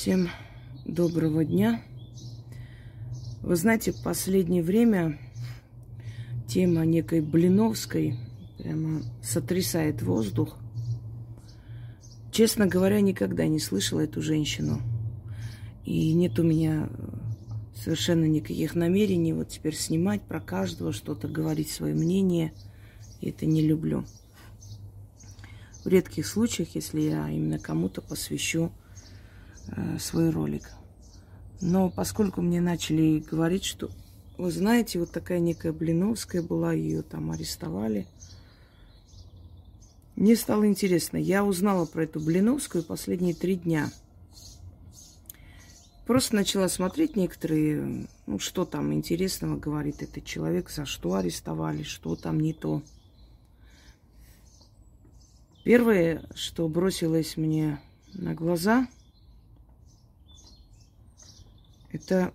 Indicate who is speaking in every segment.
Speaker 1: Всем доброго дня. Вы знаете, в последнее время тема некой Блиновской прямо сотрясает воздух. Честно говоря, никогда не слышала эту женщину. И нет у меня совершенно никаких намерений вот теперь снимать про каждого, что-то говорить свое мнение. И это не люблю. В редких случаях, если я именно кому-то посвящу э, свой ролик. Но поскольку мне начали говорить, что вы знаете, вот такая некая Блиновская была, ее там арестовали. Мне стало интересно. Я узнала про эту Блиновскую последние три дня. Просто начала смотреть некоторые, ну, что там интересного говорит этот человек, за что арестовали, что там не то. Первое, что бросилось мне на глаза, это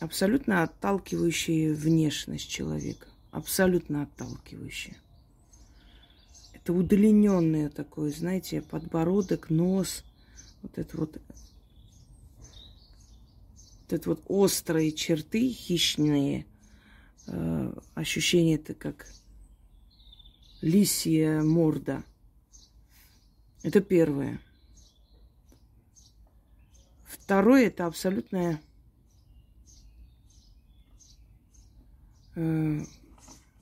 Speaker 1: абсолютно отталкивающая внешность человека. Абсолютно отталкивающая. Это удлиненное такое, знаете, подбородок, нос, вот это вот вот это вот острые черты, хищные, э, ощущение это как лисья морда – это первое. Второе – это абсолютное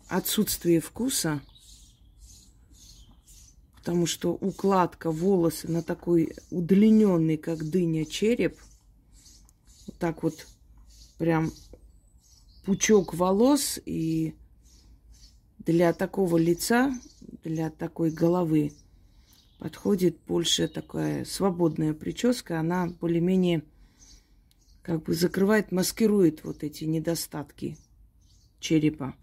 Speaker 1: отсутствие вкуса, потому что укладка волосы на такой удлиненный, как дыня, череп, вот так вот прям пучок волос, и для такого лица, для такой головы подходит больше такая свободная прическа. Она более-менее как бы закрывает, маскирует вот эти недостатки черепа.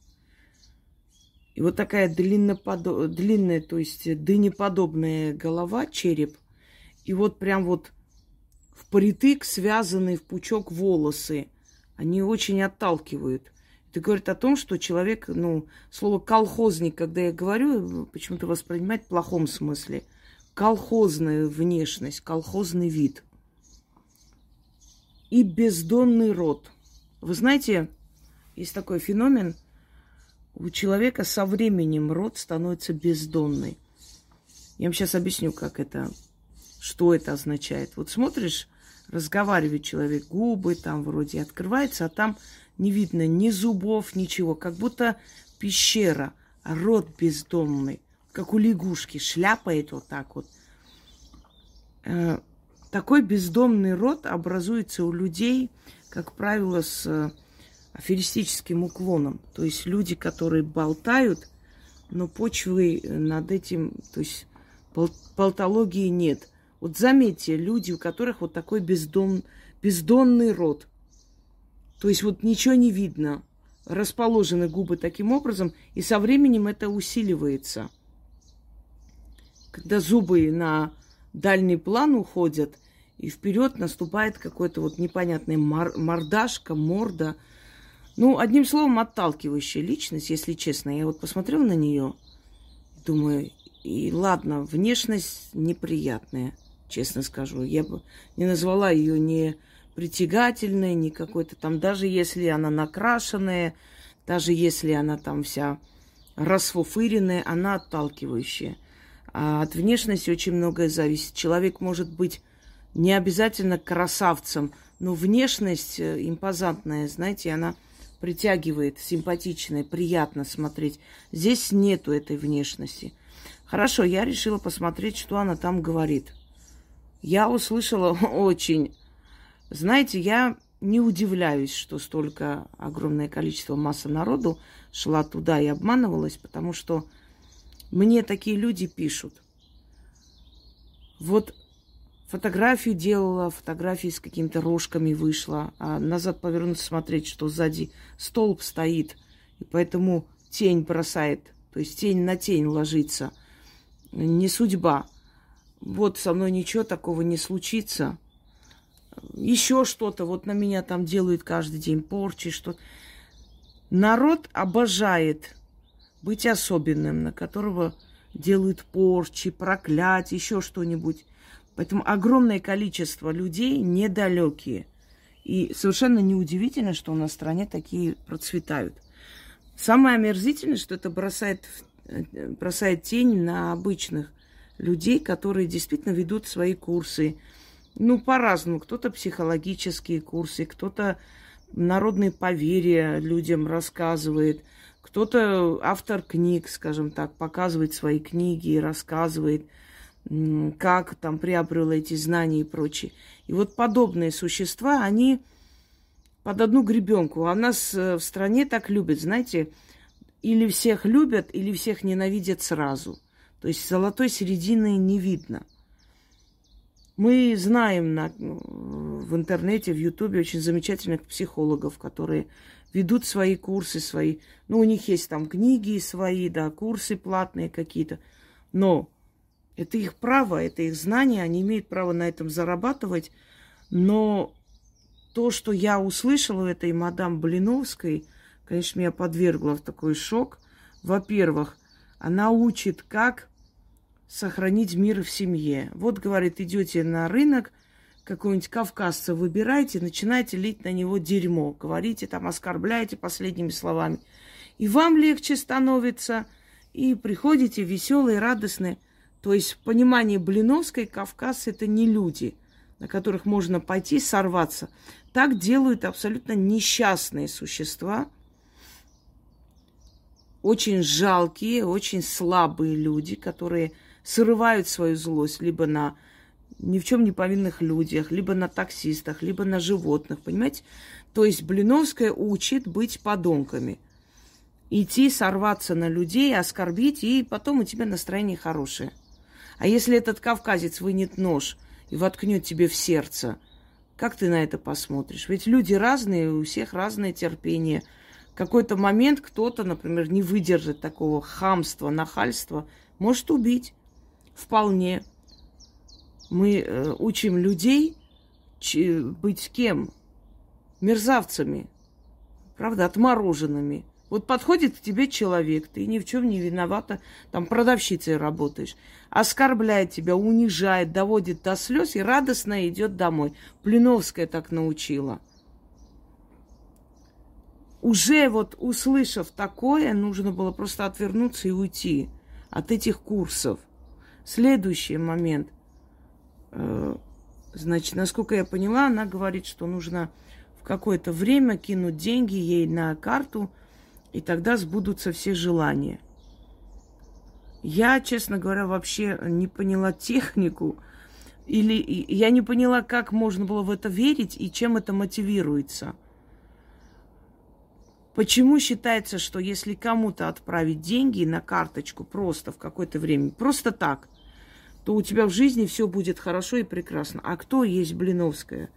Speaker 1: И вот такая длинноподо... длинная, то есть дынеподобная голова, череп. И вот прям вот впритык связанные в пучок волосы. Они очень отталкивают. Это говорит о том, что человек, ну, слово колхозник, когда я говорю, почему-то воспринимает в плохом смысле – колхозная внешность, колхозный вид и бездонный рот. Вы знаете, есть такой феномен, у человека со временем рот становится бездонный. Я вам сейчас объясню, как это, что это означает. Вот смотришь, разговаривает человек, губы там вроде открываются, а там не видно ни зубов, ничего, как будто пещера, а рот бездонный как у лягушки, шляпает вот так вот. Э, такой бездомный рот образуется у людей, как правило, с аферистическим уклоном. То есть люди, которые болтают, но почвы над этим, то есть болтологии нет. Вот заметьте, люди, у которых вот такой бездом, бездонный рот. То есть вот ничего не видно. Расположены губы таким образом, и со временем это усиливается – когда зубы на дальний план уходят, и вперед наступает какой-то вот непонятный мор- мордашка, морда. Ну, одним словом, отталкивающая личность, если честно. Я вот посмотрела на нее, думаю, и ладно, внешность неприятная, честно скажу. Я бы не назвала ее ни притягательной, ни какой-то там, даже если она накрашенная, даже если она там вся расфуфыренная, она отталкивающая. А от внешности очень многое зависит. Человек может быть не обязательно красавцем, но внешность э, импозантная, знаете, она притягивает, симпатичная, приятно смотреть. Здесь нету этой внешности. Хорошо, я решила посмотреть, что она там говорит. Я услышала очень... Знаете, я не удивляюсь, что столько огромное количество масса народу шла туда и обманывалась, потому что мне такие люди пишут. Вот фотографию делала, фотографии с какими-то рожками вышла, а назад повернуться смотреть, что сзади столб стоит, и поэтому тень бросает, то есть тень на тень ложится. Не судьба. Вот со мной ничего такого не случится. Еще что-то, вот на меня там делают каждый день порчи, что Народ обожает быть особенным, на которого делают порчи, проклятия, еще что-нибудь. Поэтому огромное количество людей недалекие. И совершенно неудивительно, что у нас в стране такие процветают. Самое омерзительное, что это бросает, э, бросает тень на обычных людей, которые действительно ведут свои курсы. Ну, по-разному. Кто-то психологические курсы, кто-то народные поверья людям рассказывает, кто-то автор книг, скажем так, показывает свои книги и рассказывает, как там приобрел эти знания и прочее. И вот подобные существа, они под одну гребенку. А нас э, в стране так любят, знаете, или всех любят, или всех ненавидят сразу. То есть золотой середины не видно. Мы знаем на, в интернете, в Ютубе очень замечательных психологов, которые ведут свои курсы, свои. Ну, у них есть там книги свои, да, курсы платные какие-то. Но это их право, это их знание, они имеют право на этом зарабатывать. Но то, что я услышала у этой мадам Блиновской, конечно, меня подвергло в такой шок. Во-первых, она учит, как сохранить мир в семье. Вот, говорит, идете на рынок, какого-нибудь кавказца выбираете, начинаете лить на него дерьмо, говорите там, оскорбляете последними словами. И вам легче становится, и приходите веселые, радостные. То есть в понимании Блиновской Кавказ это не люди, на которых можно пойти сорваться. Так делают абсолютно несчастные существа, очень жалкие, очень слабые люди, которые срывают свою злость либо на ни в чем не повинных людях, либо на таксистах, либо на животных, понимаете? То есть Блиновская учит быть подонками. Идти, сорваться на людей, оскорбить, и потом у тебя настроение хорошее. А если этот кавказец вынет нож и воткнет тебе в сердце, как ты на это посмотришь? Ведь люди разные, у всех разное терпение. В какой-то момент кто-то, например, не выдержит такого хамства, нахальства, может убить. Вполне. Мы э, учим людей быть кем? Мерзавцами. Правда, отмороженными. Вот подходит к тебе человек, ты ни в чем не виновата, там продавщицей работаешь, оскорбляет тебя, унижает, доводит до слез и радостно идет домой. Плиновская так научила. Уже вот услышав такое, нужно было просто отвернуться и уйти от этих курсов. Следующий момент. Э, значит, насколько я поняла, она говорит, что нужно в какое-то время кинуть деньги ей на карту – и тогда сбудутся все желания. Я, честно говоря, вообще не поняла технику, или я не поняла, как можно было в это верить и чем это мотивируется. Почему считается, что если кому-то отправить деньги на карточку просто в какое-то время, просто так, то у тебя в жизни все будет хорошо и прекрасно. А кто есть Блиновская?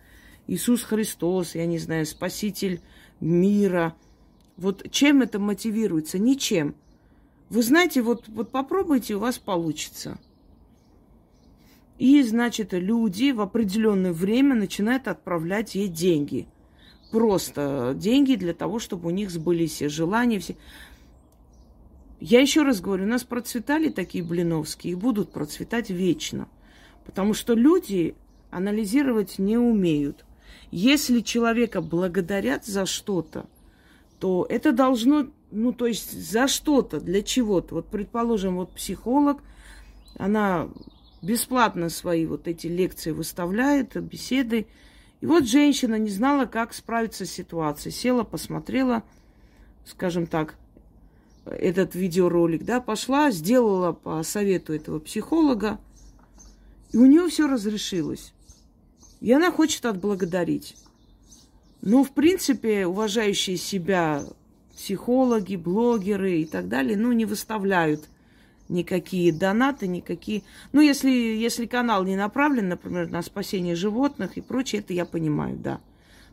Speaker 1: Иисус Христос, я не знаю, Спаситель мира – вот чем это мотивируется? Ничем. Вы знаете, вот, вот попробуйте, у вас получится. И, значит, люди в определенное время начинают отправлять ей деньги. Просто деньги для того, чтобы у них сбылись все желания. Все. Я еще раз говорю, у нас процветали такие блиновские и будут процветать вечно. Потому что люди анализировать не умеют. Если человека благодарят за что-то, то это должно, ну, то есть за что-то, для чего-то. Вот, предположим, вот психолог, она бесплатно свои вот эти лекции выставляет, беседы. И вот женщина не знала, как справиться с ситуацией. Села, посмотрела, скажем так, этот видеоролик, да, пошла, сделала по совету этого психолога, и у нее все разрешилось. И она хочет отблагодарить. Ну, в принципе, уважающие себя психологи, блогеры и так далее, ну, не выставляют никакие донаты, никакие... Ну, если, если канал не направлен, например, на спасение животных и прочее, это я понимаю, да.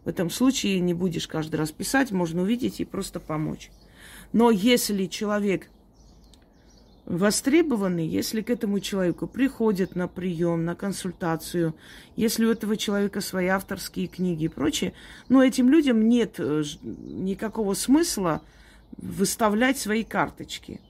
Speaker 1: В этом случае не будешь каждый раз писать, можно увидеть и просто помочь. Но если человек востребованы, если к этому человеку приходят на прием, на консультацию, если у этого человека свои авторские книги и прочее, но этим людям нет э, никакого смысла выставлять свои карточки.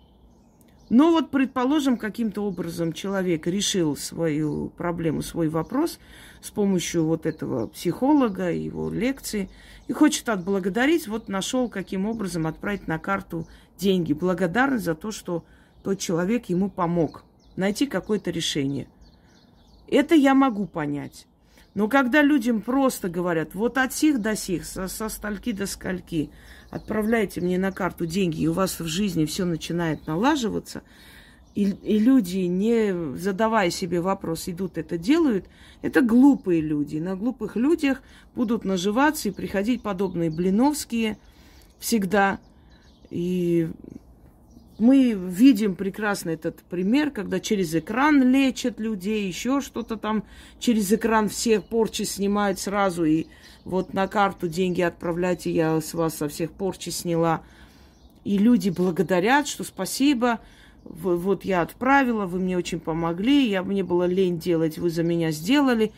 Speaker 1: Но вот, предположим, каким-то образом человек решил свою проблему, свой вопрос с помощью вот этого психолога, его лекции, и хочет отблагодарить, вот нашел, каким образом отправить на карту деньги. Благодарность за то, что тот человек ему помог найти какое-то решение. Это я могу понять. Но когда людям просто говорят, вот от сих до сих, со, со стальки до скольки, отправляйте мне на карту деньги, и у вас в жизни все начинает налаживаться, и, и люди, не задавая себе вопрос, идут это делают, это глупые люди. На глупых людях будут наживаться и приходить подобные блиновские всегда. И мы видим прекрасно этот пример, когда через экран лечат людей, еще что-то там через экран все порчи снимают сразу, и вот на карту деньги отправляйте, я с вас со всех порчи сняла. И люди благодарят, что спасибо, вот я отправила, вы мне очень помогли, я, мне было лень делать, вы за меня сделали.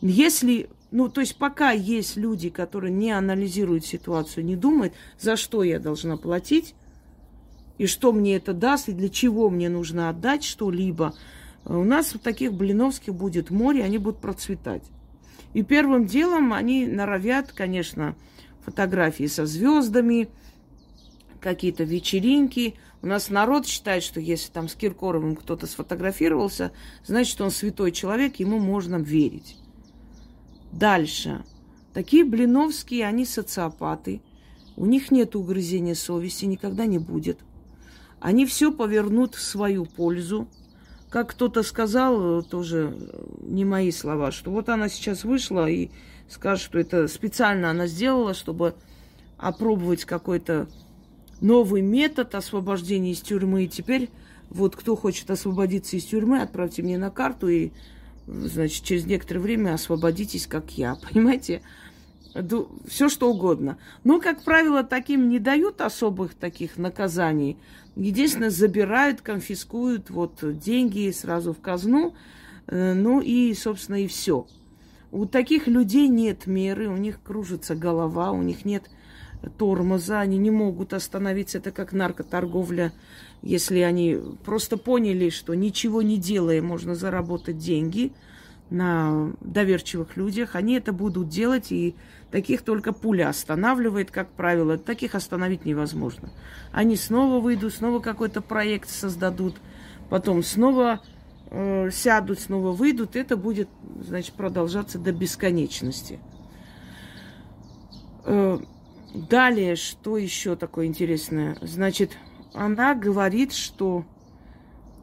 Speaker 1: Если, ну, то есть пока есть люди, которые не анализируют ситуацию, не думают, за что я должна платить, и что мне это даст, и для чего мне нужно отдать что-либо, у нас таких блиновских будет море, они будут процветать. И первым делом они норовят, конечно, фотографии со звездами, какие-то вечеринки. У нас народ считает, что если там с Киркоровым кто-то сфотографировался, значит, он святой человек, ему можно верить. Дальше. Такие блиновские, они социопаты. У них нет угрызения совести, никогда не будет. Они все повернут в свою пользу. Как кто-то сказал, тоже не мои слова, что вот она сейчас вышла и скажет, что это специально она сделала, чтобы опробовать какой-то новый метод освобождения из тюрьмы. И теперь вот кто хочет освободиться из тюрьмы, отправьте мне на карту и, значит, через некоторое время освободитесь, как я. Понимаете? Все что угодно. Но, как правило, таким не дают особых таких наказаний. Единственное, забирают, конфискуют вот деньги сразу в казну. Э, ну и, собственно, и все. У таких людей нет меры, у них кружится голова, у них нет тормоза, они не могут остановиться. Это как наркоторговля. Если они просто поняли, что ничего не делая, можно заработать деньги на доверчивых людях, они это будут делать, и таких только пуля останавливает, как правило. Таких остановить невозможно. Они снова выйдут, снова какой-то проект создадут, потом снова э, сядут, снова выйдут. Это будет, значит, продолжаться до бесконечности. Э, Далее, что еще такое интересное? Значит, она говорит, что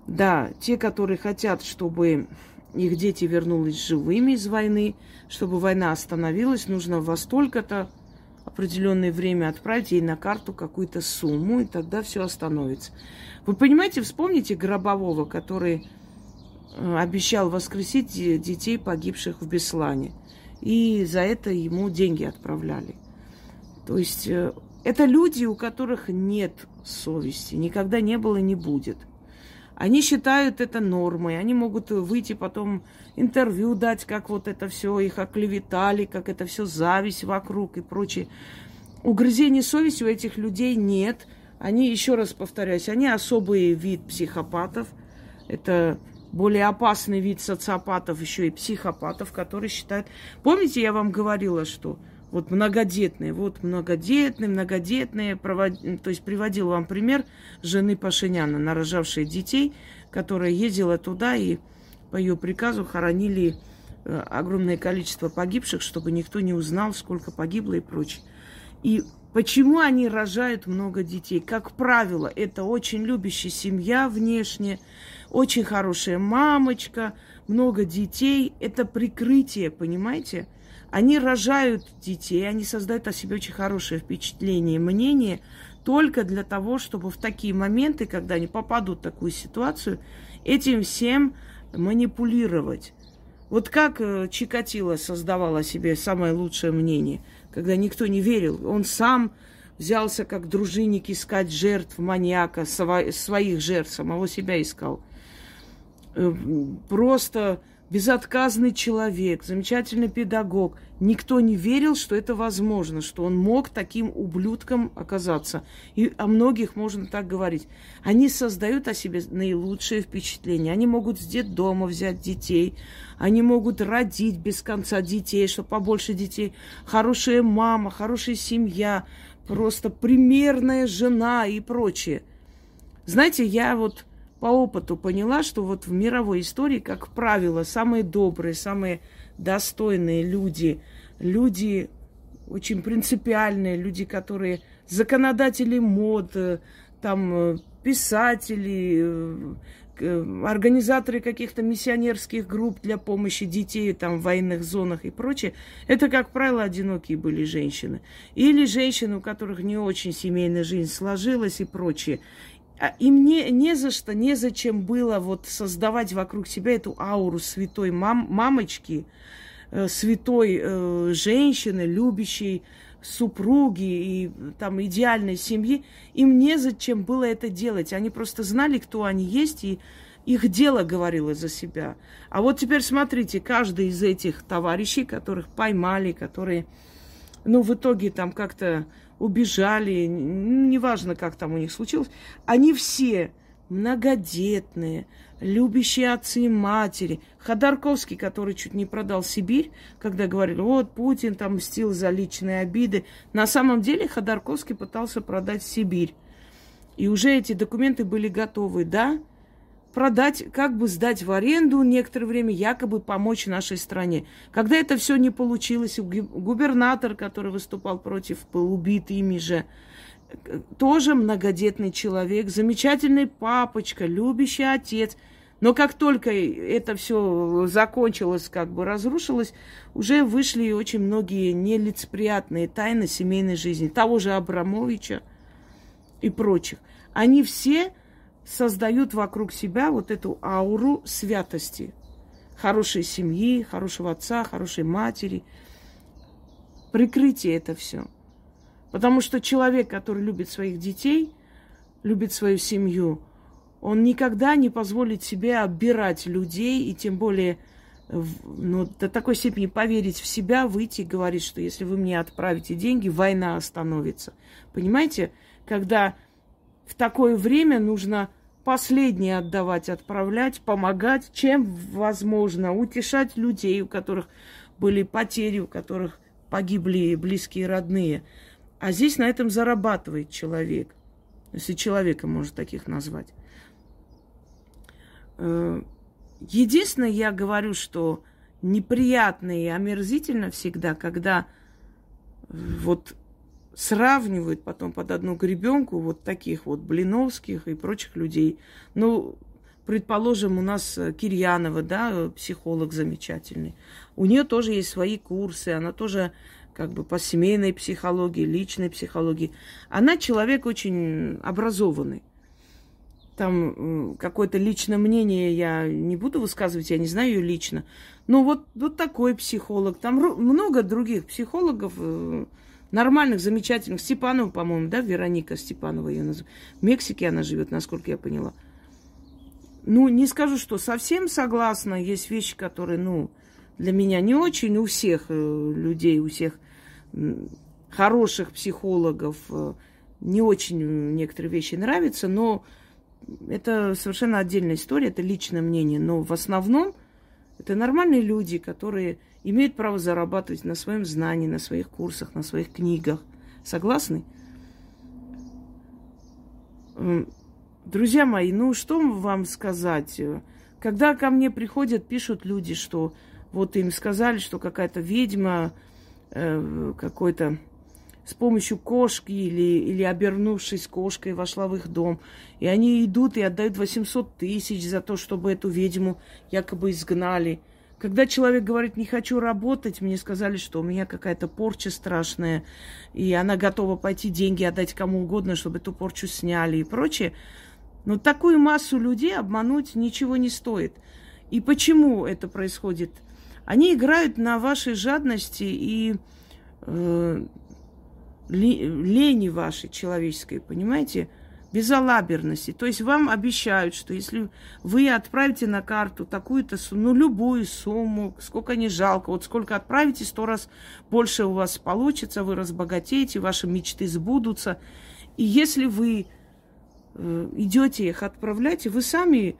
Speaker 1: да, те, которые хотят, чтобы их дети вернулись живыми из войны, чтобы война остановилась, нужно во столько-то определенное время отправить ей на карту какую-то сумму, и тогда все остановится. Вы понимаете, вспомните Гробового, который э, обещал воскресить детей, погибших в Беслане. И за это ему деньги отправляли. То есть э, это люди, у которых нет совести, никогда не было и не будет. Они считают это нормой, они могут выйти потом интервью дать, как вот это все их оклеветали, как это все зависть вокруг и прочее. Угрызений совести у этих людей нет. Они, еще раз повторяюсь, они особый вид психопатов. Это более опасный вид социопатов, еще и психопатов, которые считают... Помните, я вам говорила, что вот многодетные, вот многодетные, многодетные, провод... то есть приводил вам пример жены Пашиняна, нарожавшей детей, которая ездила туда и по ее приказу хоронили э, огромное количество погибших, чтобы никто не узнал, сколько погибло и прочее. И почему они рожают много детей? Как правило, это очень любящая семья внешне, очень хорошая мамочка, много детей. Это прикрытие, понимаете? Они рожают детей, они создают о себе очень хорошее впечатление, мнение, только для того, чтобы в такие моменты, когда они попадут в такую ситуацию, этим всем манипулировать. Вот как э, Чикатило создавал о себе самое лучшее мнение, когда никто не верил. Он сам взялся как дружинник искать жертв маньяка, своих жертв, самого себя искал. Э, просто безотказный человек, замечательный педагог. Никто не верил, что это возможно, что он мог таким ублюдком оказаться. И о многих можно так говорить. Они создают о себе наилучшее впечатление. Они могут с детдома взять детей, они могут родить без конца детей, чтобы побольше детей. Хорошая мама, хорошая семья, просто примерная жена и прочее. Знаете, я вот по опыту поняла, что вот в мировой истории, как правило, самые добрые, самые достойные люди, люди очень принципиальные, люди, которые законодатели мод, э, там э, писатели, э, организаторы каких-то миссионерских групп для помощи детей там, в военных зонах и прочее, это, как правило, одинокие были женщины. Или женщины, у которых не очень семейная жизнь сложилась и прочее. А, и мне не за что, не зачем было вот создавать вокруг себя эту ауру святой мам, мамочки, э, святой э, женщины, любящей супруги и там идеальной семьи. Им незачем было это делать. Они просто знали, кто они есть, и их дело говорило за себя. А вот теперь смотрите, каждый из этих товарищей, которых поймали, которые, ну, в итоге там как-то убежали, неважно, как там у них случилось, они все многодетные, любящие отцы и матери. Ходорковский, который чуть не продал Сибирь, когда говорили, вот Путин там мстил за личные обиды. На самом деле Ходорковский пытался продать Сибирь. И уже эти документы были готовы, да, продать, как бы сдать в аренду некоторое время, якобы помочь нашей стране. Когда это все не получилось, губернатор, который выступал против, был убит ими же, тоже многодетный человек, замечательный папочка, любящий отец. Но как только это все закончилось, как бы разрушилось, уже вышли очень многие нелицеприятные тайны семейной жизни. Того же Абрамовича и прочих. Они все создают вокруг себя вот эту ауру святости. Хорошей семьи, хорошего отца, хорошей матери. Прикрытие это все. Потому что человек, который любит своих детей, любит свою семью, он никогда не позволит себе оббирать людей и тем более ну, до такой степени поверить в себя, выйти и говорить, что если вы мне отправите деньги, война остановится. Понимаете, когда в такое время нужно последнее отдавать, отправлять, помогать, чем возможно, утешать людей, у которых были потери, у которых погибли близкие родные. А здесь на этом зарабатывает человек, если человека можно таких назвать. Э, единственное, я говорю, что неприятно и омерзительно всегда, когда вот сравнивают потом под одну гребенку вот таких вот Блиновских и прочих людей. Ну, предположим, у нас э, Кирьянова, да, психолог замечательный. У нее тоже есть свои курсы, она тоже как бы по семейной психологии, личной психологии. Она человек очень образованный. Там какое-то личное мнение я не буду высказывать, я не знаю ее лично. Но вот, вот такой психолог. Там много других психологов, э, нормальных, замечательных. Степанова, по-моему, да, Вероника Степанова ее называют. В Мексике она живет, насколько я поняла. Ну, не скажу, что совсем согласна. Есть вещи, которые, ну, для меня не очень. У всех э, людей, у всех хороших психологов э, не очень некоторые вещи нравятся, но это совершенно отдельная история, это личное мнение. Но в основном это нормальные люди, которые имеют право зарабатывать на своем знании, на своих курсах, на своих книгах. Согласны? Друзья мои, ну что вам сказать? Когда ко мне приходят, пишут люди, что вот им сказали, что какая-то ведьма, э, какой-то с помощью кошки или, или обернувшись кошкой вошла в их дом. И они идут и отдают 800 тысяч за то, чтобы эту ведьму якобы изгнали – когда человек говорит, не хочу работать, мне сказали, что у меня какая-то порча страшная, и она готова пойти деньги отдать кому угодно, чтобы эту порчу сняли и прочее. Но такую массу людей обмануть ничего не стоит. И почему это происходит? Они играют на вашей жадности и э, лени вашей человеческой, понимаете? Безалаберности. То есть вам обещают, что если вы отправите на карту такую-то сумму, ну, любую сумму, сколько не жалко, вот сколько отправите, сто раз больше у вас получится, вы разбогатеете, ваши мечты сбудутся. И если вы э, идете их отправлять, вы сами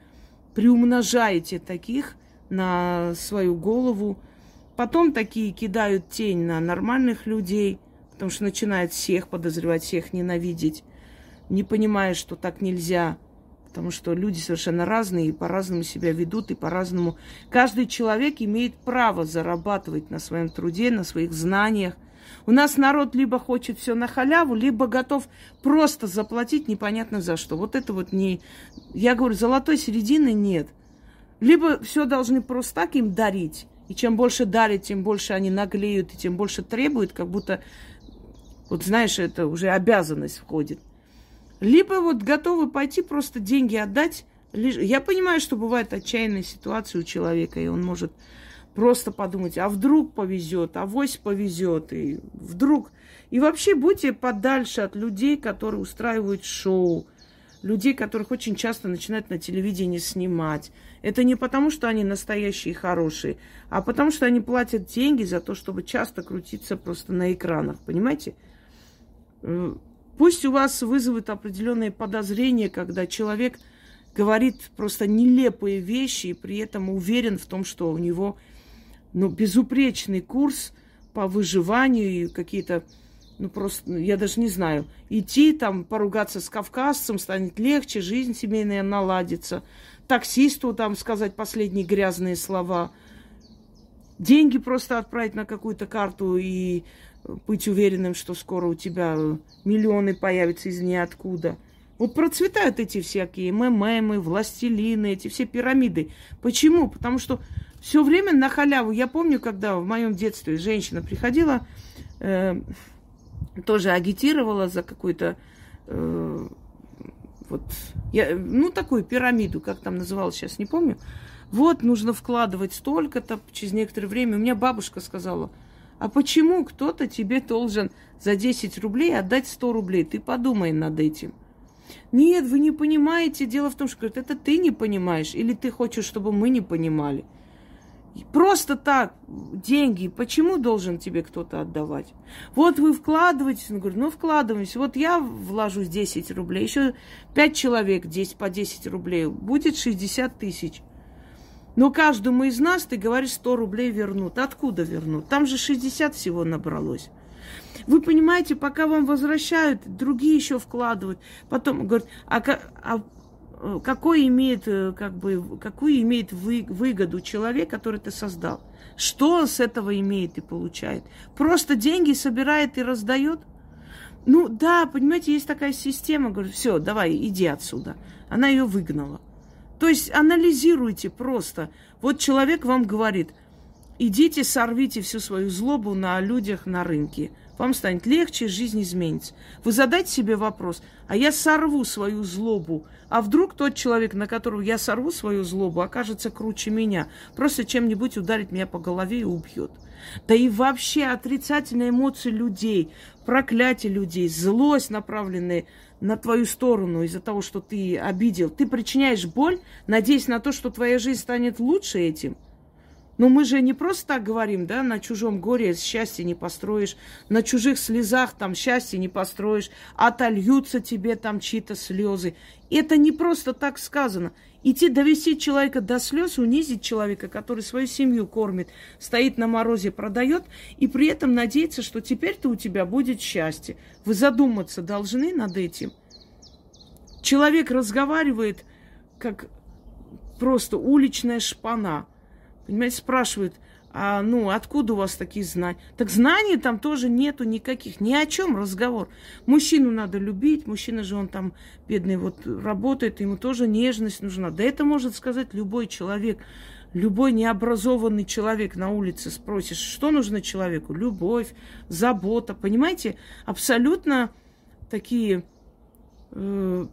Speaker 1: приумножаете таких на свою голову. Потом такие кидают тень на нормальных людей, потому что начинают всех подозревать, всех ненавидеть не понимая, что так нельзя, потому что люди совершенно разные и по-разному себя ведут, и по-разному. Каждый человек имеет право зарабатывать на своем труде, на своих знаниях. У нас народ либо хочет все на халяву, либо готов просто заплатить непонятно за что. Вот это вот не... Я говорю, золотой середины нет. Либо все должны просто так им дарить, и чем больше дарят, тем больше они наглеют, и тем больше требуют, как будто, вот знаешь, это уже обязанность входит. Либо вот готовы пойти просто деньги отдать. Я понимаю, что бывает отчаянная ситуация у человека, и он может просто подумать, а вдруг повезет, а вось повезет, и вдруг... И вообще будьте подальше от людей, которые устраивают шоу, людей, которых очень часто начинают на телевидении снимать. Это не потому, что они настоящие и хорошие, а потому, что они платят деньги за то, чтобы часто крутиться просто на экранах, понимаете? Пусть у вас вызовет определенные подозрения, когда человек говорит просто нелепые вещи и при этом уверен в том, что у него ну, безупречный курс по выживанию и какие-то, ну просто, ну, я даже не знаю, идти там поругаться с кавказцем станет легче, жизнь семейная наладится, таксисту там сказать последние грязные слова, деньги просто отправить на какую-то карту и быть уверенным, что скоро у тебя миллионы появятся из ниоткуда. Вот процветают эти всякие мемы, властелины, эти все пирамиды. Почему? Потому что все время на халяву. Я помню, когда в моем детстве женщина приходила, э, тоже агитировала за какую-то э, вот, я, ну, такую пирамиду, как там называлось, сейчас не помню. Вот, нужно вкладывать столько-то, через некоторое время. У меня бабушка сказала – а почему кто-то тебе должен за 10 рублей отдать 100 рублей? Ты подумай над этим. Нет, вы не понимаете. Дело в том, что говорят, это ты не понимаешь, или ты хочешь, чтобы мы не понимали. Просто так, деньги, почему должен тебе кто-то отдавать? Вот вы вкладываетесь, он говорит, ну вкладываемся. Вот я вложусь 10 рублей, еще 5 человек 10 по 10 рублей, будет 60 тысяч. Но каждому из нас, ты говоришь, 100 рублей вернут. Откуда вернут? Там же 60 всего набралось. Вы понимаете, пока вам возвращают, другие еще вкладывают. Потом говорят, а, а э, какой имеет, э, как бы, какую имеет вы, выгоду человек, который ты создал? Что он с этого имеет и получает? Просто деньги собирает и раздает? Ну да, понимаете, есть такая система. Говорю, все, давай, иди отсюда. Она ее выгнала. То есть анализируйте просто. Вот человек вам говорит, идите сорвите всю свою злобу на людях на рынке. Вам станет легче, жизнь изменится. Вы задайте себе вопрос, а я сорву свою злобу, а вдруг тот человек, на которого я сорву свою злобу, окажется круче меня, просто чем-нибудь ударит меня по голове и убьет. Да и вообще отрицательные эмоции людей, проклятие людей, злость, направленная на твою сторону из-за того, что ты обидел. Ты причиняешь боль, надеясь на то, что твоя жизнь станет лучше этим. Но мы же не просто так говорим, да, на чужом горе счастье не построишь, на чужих слезах там счастье не построишь, отольются тебе там чьи-то слезы. Это не просто так сказано. Идти довести человека до слез, унизить человека, который свою семью кормит, стоит на морозе, продает, и при этом надеяться, что теперь-то у тебя будет счастье. Вы задуматься должны над этим. Человек разговаривает, как просто уличная шпана. Понимаете, спрашивает, а ну откуда у вас такие знания? Так знаний там тоже нету никаких, ни о чем разговор. Мужчину надо любить, мужчина же он там бедный вот работает, ему тоже нежность нужна. Да это может сказать любой человек, любой необразованный человек на улице спросишь, что нужно человеку? Любовь, забота, понимаете? Абсолютно такие э,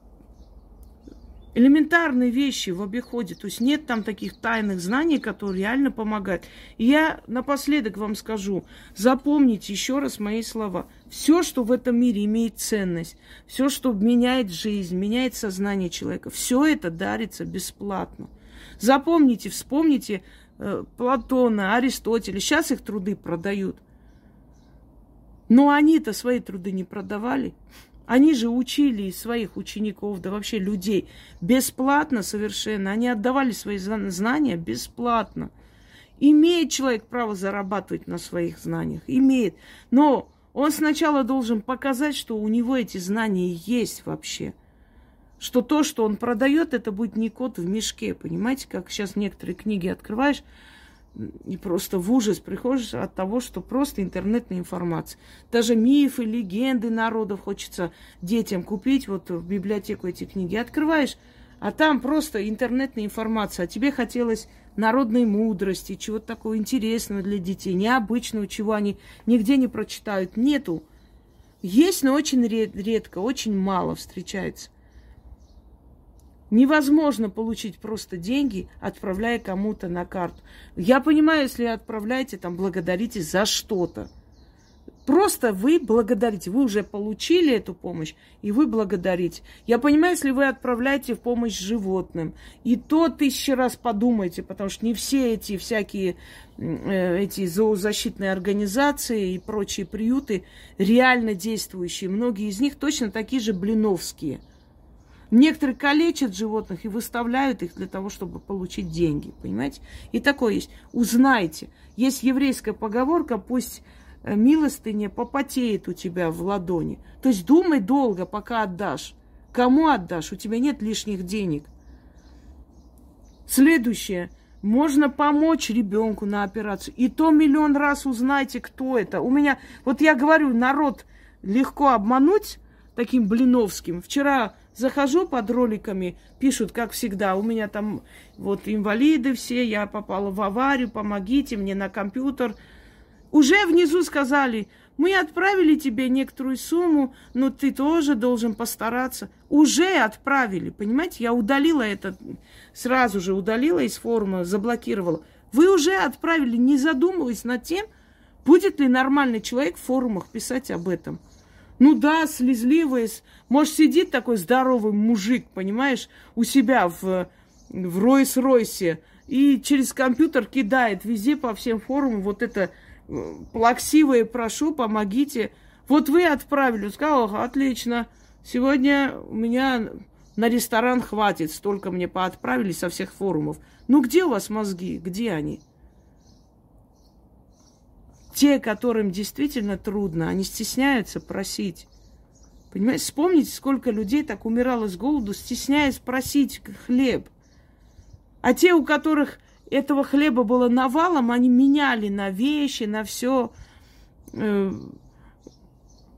Speaker 1: элементарные вещи в обиходе. То есть нет там таких тайных знаний, которые реально помогают. И я напоследок вам скажу, запомните еще раз мои слова. Все, что в этом мире имеет ценность, все, что меняет жизнь, меняет сознание человека, все это дарится бесплатно. Запомните, вспомните э, Платона, Аристотеля. Сейчас их труды продают. Но они-то свои труды не продавали. Они же учили своих учеников, да вообще людей, бесплатно совершенно. Они отдавали свои знания бесплатно. Имеет человек право зарабатывать на своих знаниях, имеет. Но он сначала должен показать, что у него эти знания есть вообще. Что то, что он продает, это будет не кот в мешке. Понимаете, как сейчас некоторые книги открываешь, и просто в ужас приходишь от того, что просто интернетная информация. Даже мифы, легенды народов хочется детям купить, вот в библиотеку эти книги открываешь, а там просто интернетная информация. А тебе хотелось народной мудрости, чего-то такого интересного для детей, необычного, чего они нигде не прочитают. Нету. Есть, но очень редко, очень мало встречается. Невозможно получить просто деньги, отправляя кому-то на карту. Я понимаю, если отправляете, там, благодарите за что-то. Просто вы благодарите. Вы уже получили эту помощь, и вы благодарите. Я понимаю, если вы отправляете в помощь животным, и то тысячи раз подумайте, потому что не все эти всякие э, эти зоозащитные организации и прочие приюты реально действующие. Многие из них точно такие же блиновские – Некоторые калечат животных и выставляют их для того, чтобы получить деньги. Понимаете? И такое есть. Узнайте. Есть еврейская поговорка, пусть э, милостыня попотеет у тебя в ладони. То есть думай долго, пока отдашь. Кому отдашь? У тебя нет лишних денег. Следующее. Можно помочь ребенку на операцию. И то миллион раз узнайте, кто это. У меня, вот я говорю, народ легко обмануть таким блиновским. Вчера Захожу под роликами, пишут, как всегда, у меня там вот инвалиды все, я попала в аварию, помогите мне на компьютер. Уже внизу сказали, мы отправили тебе некоторую сумму, но ты тоже должен постараться. Уже отправили, понимаете? Я удалила это, сразу же удалила из форума, заблокировала. Вы уже отправили, не задумываясь над тем, будет ли нормальный человек в форумах писать об этом. Ну да, слезливый. Может, сидит такой здоровый мужик, понимаешь, у себя в, в Ройс-Ройсе и через компьютер кидает везде по всем форумам вот это э, плаксивое «прошу, помогите». Вот вы отправили, сказал, отлично, сегодня у меня на ресторан хватит, столько мне поотправили со всех форумов. Ну где у вас мозги, где они? Те, которым действительно трудно, они стесняются просить. Понимаете, вспомните, сколько людей так умирало с голоду, стесняясь просить хлеб. А те, у которых этого хлеба было навалом, они меняли на вещи, на все. Э,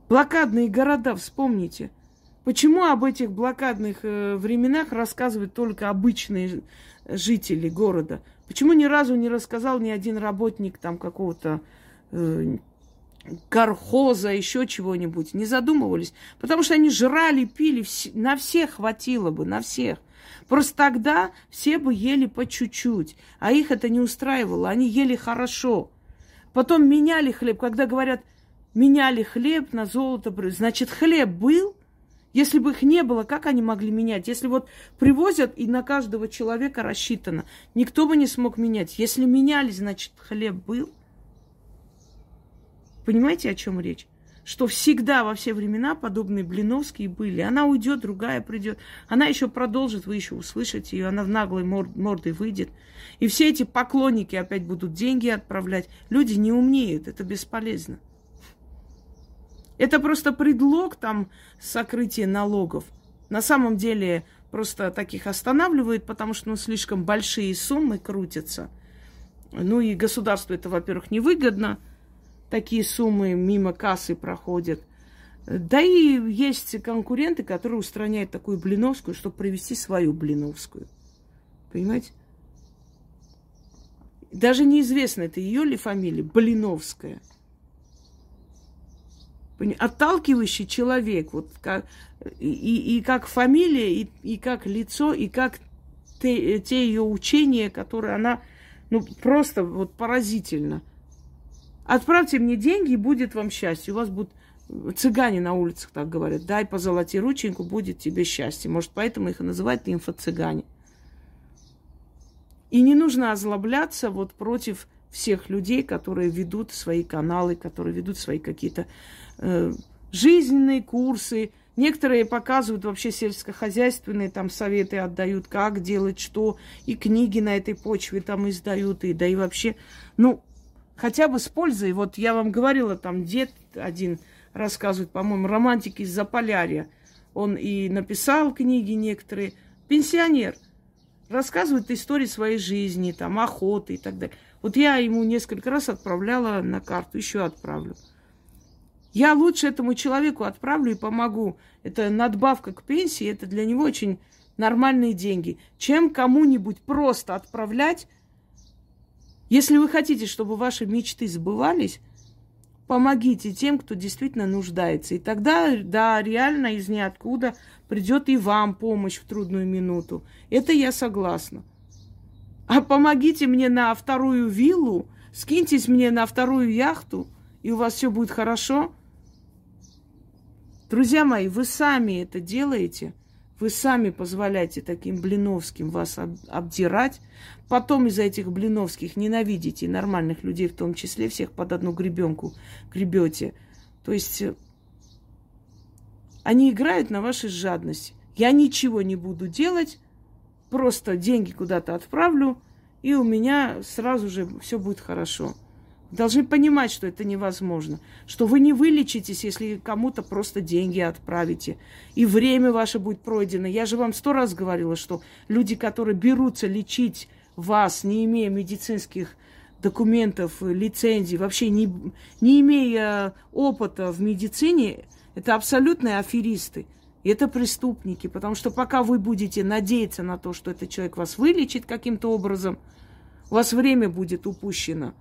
Speaker 1: блокадные города, вспомните. Почему об этих блокадных э, временах рассказывают только обычные жители города? Почему ни разу не рассказал ни один работник там какого-то кархоза, еще чего-нибудь, не задумывались. Потому что они жрали, пили, на всех хватило бы, на всех. Просто тогда все бы ели по чуть-чуть, а их это не устраивало, они ели хорошо. Потом меняли хлеб, когда говорят, меняли хлеб на золото, значит, хлеб был, если бы их не было, как они могли менять? Если вот привозят и на каждого человека рассчитано, никто бы не смог менять. Если меняли, значит, хлеб был – Понимаете, о чем речь? Что всегда во все времена подобные Блиновские были. Она уйдет, другая придет. Она еще продолжит, вы еще услышите ее, она в наглой мордой выйдет. И все эти поклонники опять будут деньги отправлять. Люди не умнеют, это бесполезно. Это просто предлог там сокрытия налогов. На самом деле просто таких останавливают, потому что ну, слишком большие суммы крутятся. Ну и государству это, во-первых, невыгодно – такие суммы мимо кассы проходят. Да и есть конкуренты, которые устраняют такую блиновскую, чтобы привести свою блиновскую. Понимаете? Даже неизвестно, это ее ли фамилия, Блиновская. Отталкивающий человек, вот как, и, и как фамилия, и, и как лицо, и как те, те ее учения, которые она, ну, просто вот поразительно. Отправьте мне деньги, и будет вам счастье. У вас будут цыгане на улицах так говорят. Дай по золоте рученьку, будет тебе счастье. Может, поэтому их и называют инфо-цыгане. И не нужно озлобляться вот против всех людей, которые ведут свои каналы, которые ведут свои какие-то э, жизненные курсы. Некоторые показывают вообще сельскохозяйственные там советы, отдают, как делать, что, и книги на этой почве там издают, и да и вообще, ну, хотя бы с пользой. Вот я вам говорила, там дед один рассказывает, по-моему, романтики из Заполярья. Он и написал книги некоторые. Пенсионер рассказывает истории своей жизни, там, охоты и так далее. Вот я ему несколько раз отправляла на карту, еще отправлю. Я лучше этому человеку отправлю и помогу. Это надбавка к пенсии, это для него очень нормальные деньги, чем кому-нибудь просто отправлять. Если вы хотите, чтобы ваши мечты сбывались, помогите тем, кто действительно нуждается. И тогда, да, реально из ниоткуда придет и вам помощь в трудную минуту. Это я согласна. А помогите мне на вторую виллу, скиньтесь мне на вторую яхту, и у вас все будет хорошо. Друзья мои, вы сами это делаете. Вы сами позволяете таким блиновским вас обдирать. Потом из-за этих блиновских ненавидите нормальных людей, в том числе всех под одну гребенку гребете. То есть э, они играют на вашей жадности. Я ничего не буду делать, просто деньги куда-то отправлю, и у меня сразу же все будет хорошо. Должны понимать, что это невозможно, что вы не вылечитесь, если кому-то просто деньги отправите, и время ваше будет пройдено. Я же вам сто раз говорила, что люди, которые берутся лечить вас, не имея медицинских документов, лицензий, вообще не, не имея опыта в медицине, это абсолютные аферисты. Это преступники, потому что пока вы будете надеяться на то, что этот человек вас вылечит каким-то образом, у вас время будет упущено.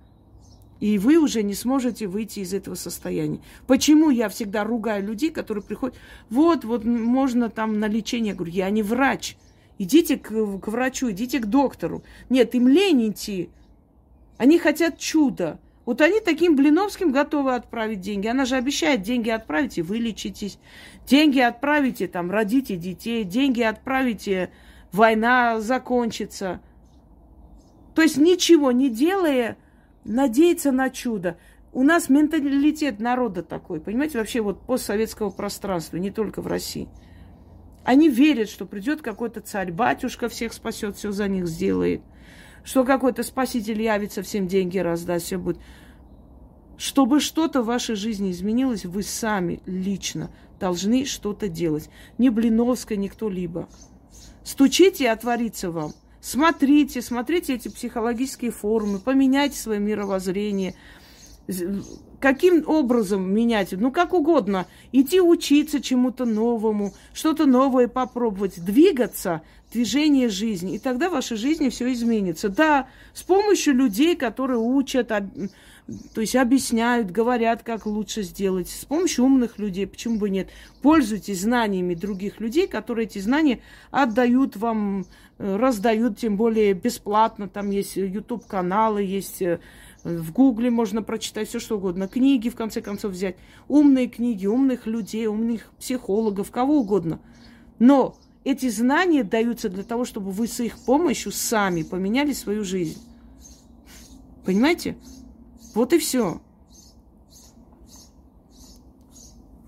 Speaker 1: И вы уже не сможете выйти из этого состояния. Почему я всегда ругаю людей, которые приходят, вот, вот можно там на лечение. Я говорю, я не врач. Идите к, к врачу, идите к доктору. Нет, им лень идти. Они хотят чуда. Вот они таким Блиновским готовы отправить деньги. Она же обещает деньги отправить, и вы лечитесь. Деньги отправите, там, родите детей. Деньги отправите, война закончится. То есть ничего не делая, надеяться на чудо. У нас менталитет народа такой, понимаете, вообще вот постсоветского пространства, не только в России. Они верят, что придет какой-то царь-батюшка, всех спасет, все за них сделает – что какой-то спаситель явится, всем деньги раздаст, все будет. Чтобы что-то в вашей жизни изменилось, вы сами лично должны что-то делать. Не Блиновская, ни кто-либо. Стучите и отворится вам. Смотрите, смотрите эти психологические формы, поменяйте свое мировоззрение. Каким образом менять? Ну, как угодно. Идти учиться чему-то новому, что-то новое попробовать, двигаться, движение жизни. И тогда в вашей жизни все изменится. Да, с помощью людей, которые учат, то есть объясняют, говорят, как лучше сделать. С помощью умных людей, почему бы нет. Пользуйтесь знаниями других людей, которые эти знания отдают вам, э, раздают, тем более бесплатно. Там есть YouTube-каналы, есть э, в Гугле можно прочитать все, что угодно. Книги, в конце концов, взять. Умные книги, умных людей, умных психологов, кого угодно. Но эти знания даются для того, чтобы вы с их помощью сами поменяли свою жизнь. Понимаете? Вот и все.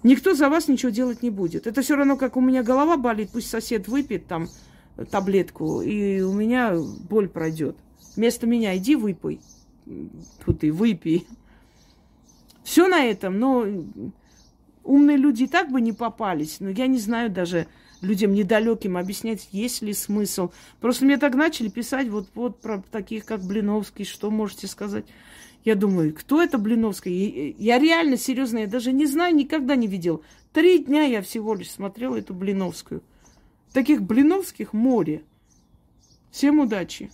Speaker 1: Никто за вас ничего делать не будет. Это все равно, как у меня голова болит, пусть сосед выпьет там таблетку, и у меня боль пройдет. Вместо меня иди выпей. Тут и выпей. Все на этом, но умные люди и так бы не попались. Но я не знаю даже, людям недалеким объяснять, есть ли смысл. Просто мне так начали писать вот, вот про таких, как Блиновский, что можете сказать. Я думаю, кто это Блиновский? Я реально, серьезно, я даже не знаю, никогда не видел. Три дня я всего лишь смотрела эту Блиновскую. Таких Блиновских море. Всем удачи!